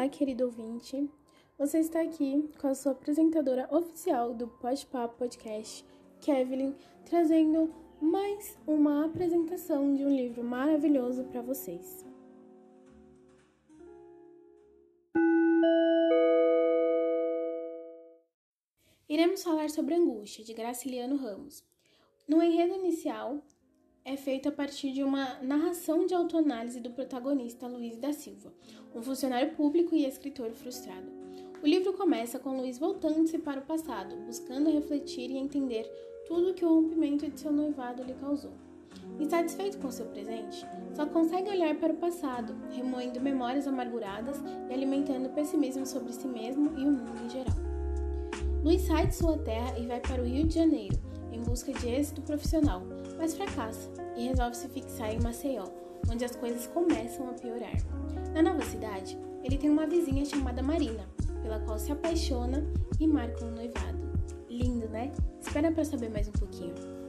Olá, querido ouvinte. Você está aqui com a sua apresentadora oficial do Pode Papo Podcast, Kevin, trazendo mais uma apresentação de um livro maravilhoso para vocês. Iremos falar sobre Angústia, de Graciliano Ramos. No enredo inicial, é feito a partir de uma narração de autoanálise do protagonista Luiz da Silva, um funcionário público e escritor frustrado. O livro começa com Luiz voltando-se para o passado, buscando refletir e entender tudo que o rompimento de seu noivado lhe causou. Insatisfeito com seu presente, só consegue olhar para o passado, remoendo memórias amarguradas e alimentando pessimismo sobre si mesmo e o mundo em geral. Luiz sai de sua terra e vai para o Rio de Janeiro, em busca de êxito profissional, mas fracassa e resolve se fixar em Maceió, onde as coisas começam a piorar. Na nova cidade, ele tem uma vizinha chamada Marina, pela qual se apaixona e marca um noivado. Lindo, né? Espera para saber mais um pouquinho.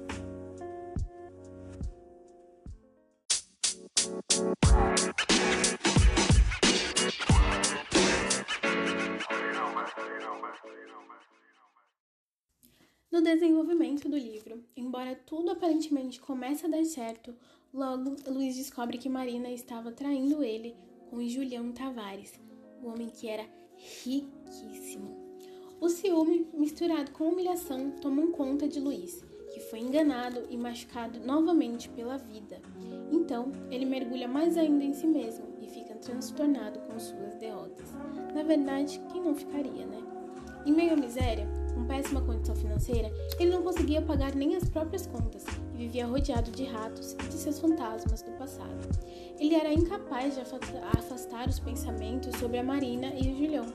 No desenvolvimento do livro, embora tudo aparentemente comece a dar certo, logo Luiz descobre que Marina estava traindo ele com Julião Tavares, o homem que era riquíssimo. O ciúme, misturado com humilhação, tomam conta de Luiz, que foi enganado e machucado novamente pela vida. Então, ele mergulha mais ainda em si mesmo e fica transtornado com suas derrotas. Na verdade, quem não ficaria, né? Em meio à miséria, com péssima condição financeira, ele não conseguia pagar nem as próprias contas e vivia rodeado de ratos e de seus fantasmas do passado. Ele era incapaz de afastar os pensamentos sobre a Marina e o Julião,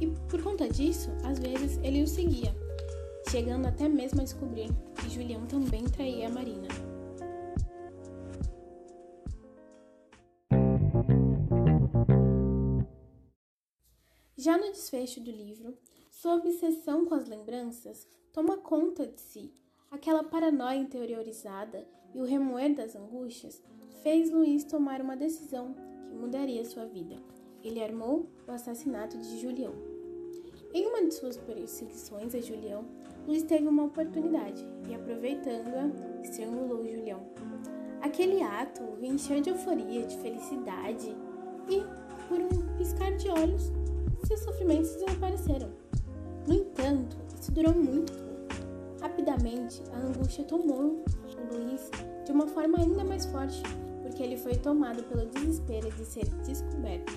e por conta disso, às vezes ele os seguia, chegando até mesmo a descobrir que Julião também traía a Marina. Já no desfecho do livro, sua obsessão com as lembranças toma conta de si. Aquela paranoia interiorizada e o remoer das angústias fez Luiz tomar uma decisão que mudaria sua vida. Ele armou o assassinato de Julião. Em uma de suas perseguições a Julião, Luiz teve uma oportunidade e, aproveitando-a, estrangulou Julião. Aquele ato o encheu de euforia, de felicidade e, por um piscar de olhos, seus sofrimentos desapareceram. No entanto, isso durou muito. Rapidamente, a angústia tomou o Luiz de uma forma ainda mais forte, porque ele foi tomado pelo desespero de ser descoberto.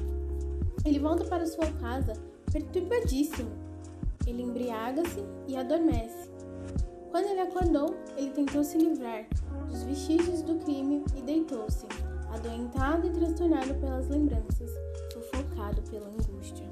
Ele volta para sua casa perturbadíssimo. Ele embriaga-se e adormece. Quando ele acordou, ele tentou se livrar dos vestígios do crime e deitou-se, adoentado e transtornado pelas lembranças, sufocado pela angústia.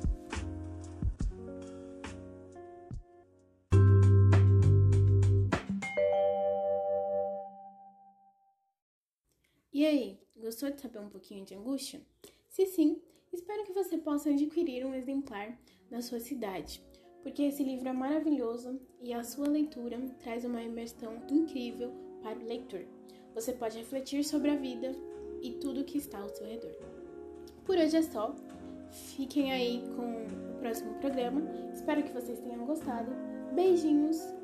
Gostou de saber um pouquinho de angústia? Se sim, espero que você possa adquirir um exemplar na sua cidade, porque esse livro é maravilhoso e a sua leitura traz uma imersão incrível para o leitor. Você pode refletir sobre a vida e tudo que está ao seu redor. Por hoje é só. Fiquem aí com o próximo programa. Espero que vocês tenham gostado. Beijinhos.